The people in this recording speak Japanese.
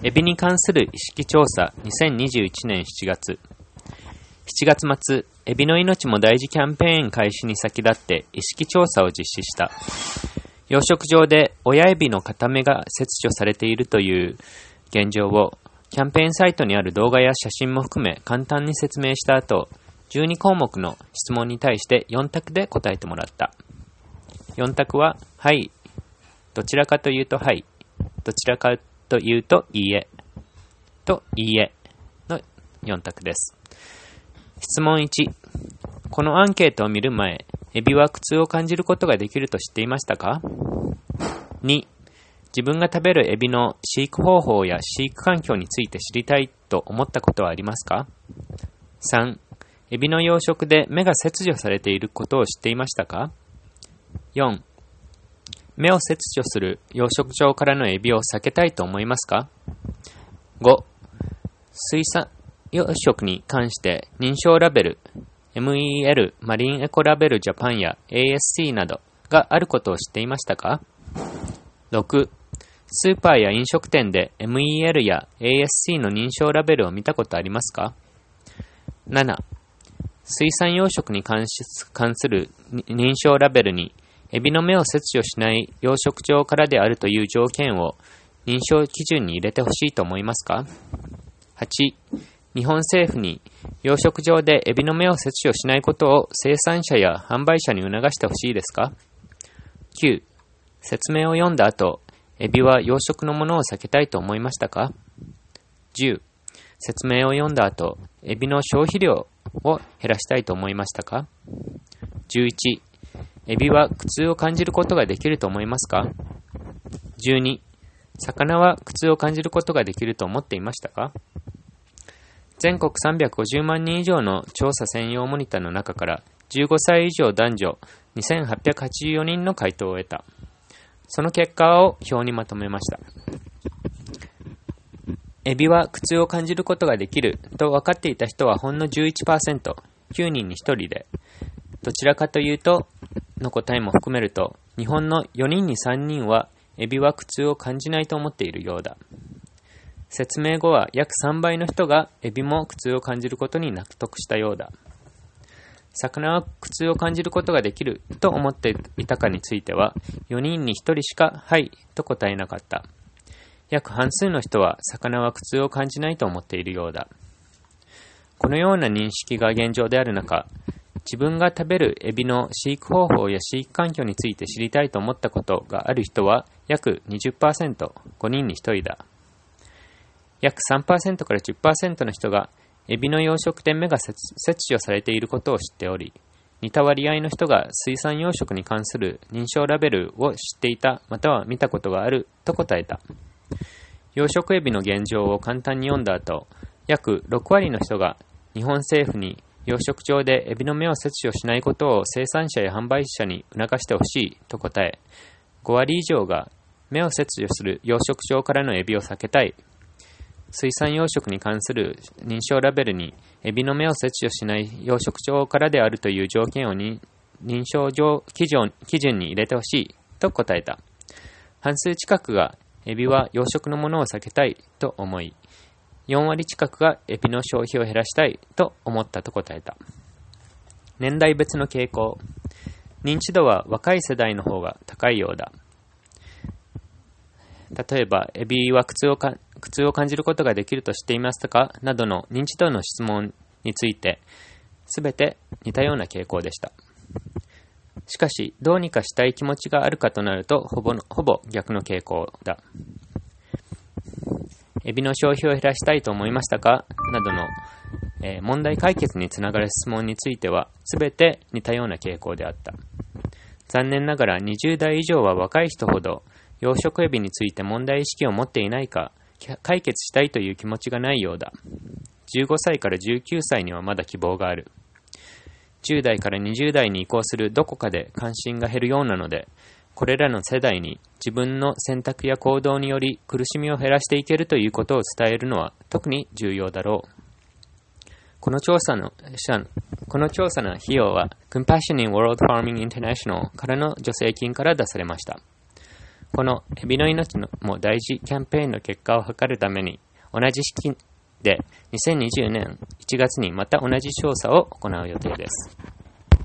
エビに関する意識調査2021年7月。7月末、エビの命も大事キャンペーン開始に先立って意識調査を実施した。養殖場で親エビの片目が切除されているという現状をキャンペーンサイトにある動画や写真も含め簡単に説明した後、12項目の質問に対して4択で答えてもらった。4択は、はい。どちらかというとはい。どちらかというといいえ。といいえの4択です。質問1。このアンケートを見る前、エビは苦痛を感じることができると知っていましたか ?2。自分が食べるエビの飼育方法や飼育環境について知りたいと思ったことはありますか ?3。エビの養殖で目が切除されていることを知っていましたか ?4、目を切除する養殖場からのエビを避けたいと思いますか ?5、水産養殖に関して認証ラベル、MEL マリンエコラベルジャパンや ASC などがあることを知っていましたか ?6、スーパーや飲食店で MEL や ASC の認証ラベルを見たことありますか ?7、水産養殖に関する認証ラベルに、エビの目を切除しない養殖場からであるという条件を認証基準に入れてほしいと思いますか ?8、日本政府に養殖場でエビの目を切除しないことを生産者や販売者に促してほしいですか ?9、説明を読んだ後、エビは養殖のものを避けたいと思いましたか ?10、説明を読んだ後、エビの消費量を減らしたいと思いましたか ?11、エビは苦痛を感じることができると思いますか ?12、魚は苦痛を感じることができると思っていましたか？全国350万人以上の調査専用モニターの中から15歳以上男女2884人の回答を得た。その結果を表にまとめました。エビは苦痛を感じることができると分かっていた人はほんの11%、9人に1人で、どちらかというと、の答えも含めると、日本の4人に3人は、エビは苦痛を感じないと思っているようだ。説明後は約3倍の人がエビも苦痛を感じることに納得したようだ。魚は苦痛を感じることができると思っていたかについては、4人に1人しか、はいと答えなかった。約半数の人は魚は苦痛を感じないと思っているようだ。このような認識が現状である中、自分が食べるエビの飼育方法や飼育環境について知りたいと思ったことがある人は約20%、5人に1人だ。約3%から10%の人がエビの養殖で目が切除されていることを知っており、似た割合の人が水産養殖に関する認証ラベルを知っていたまたは見たことがあると答えた。養殖エビの現状を簡単に読んだ後、約6割の人が日本政府に養殖場でエビの目を切除しないことを生産者や販売者に促してほしいと答え、5割以上が目を切除する養殖場からのエビを避けたい。水産養殖に関する認証ラベルにエビの目を切除しない養殖場からであるという条件を認証上基準基準に入れてほしいと答えた。半数近くがエビは養殖のものを避けたいと思い、4割近くがエビの消費を減らしたいと思ったと答えた。年代別の傾向。認知度は若い世代の方が高いようだ。例えば、エビは苦痛をか苦痛を感じることができると知っていましたか？などの認知度の質問について、すべて似たような傾向でした。しかし、どうにかしたい気持ちがあるかとなると、ほぼほぼ逆の傾向だ。エビの消費を減らしたいと思いましたか？などの、えー、問題解決につながる質問については、すべて似たような傾向であった。残念ながら20代以上は若い人ほど、養殖エビについて問題意識を持っていないか、解決したいという気持ちがないようだ。15歳から19歳にはまだ希望がある。10代から20代に移行するどこかで関心が減るようなので、これらの世代に自分の選択や行動により苦しみを減らしていけるということを伝えるのは特に重要だろう。この調査の、この調査の費用は Compassion in World Farming International からの助成金から出されました。このエビの命のも大事キャンペーンの結果を測るために、同じ式で2020年1月にまた同じ調査を行う予定です。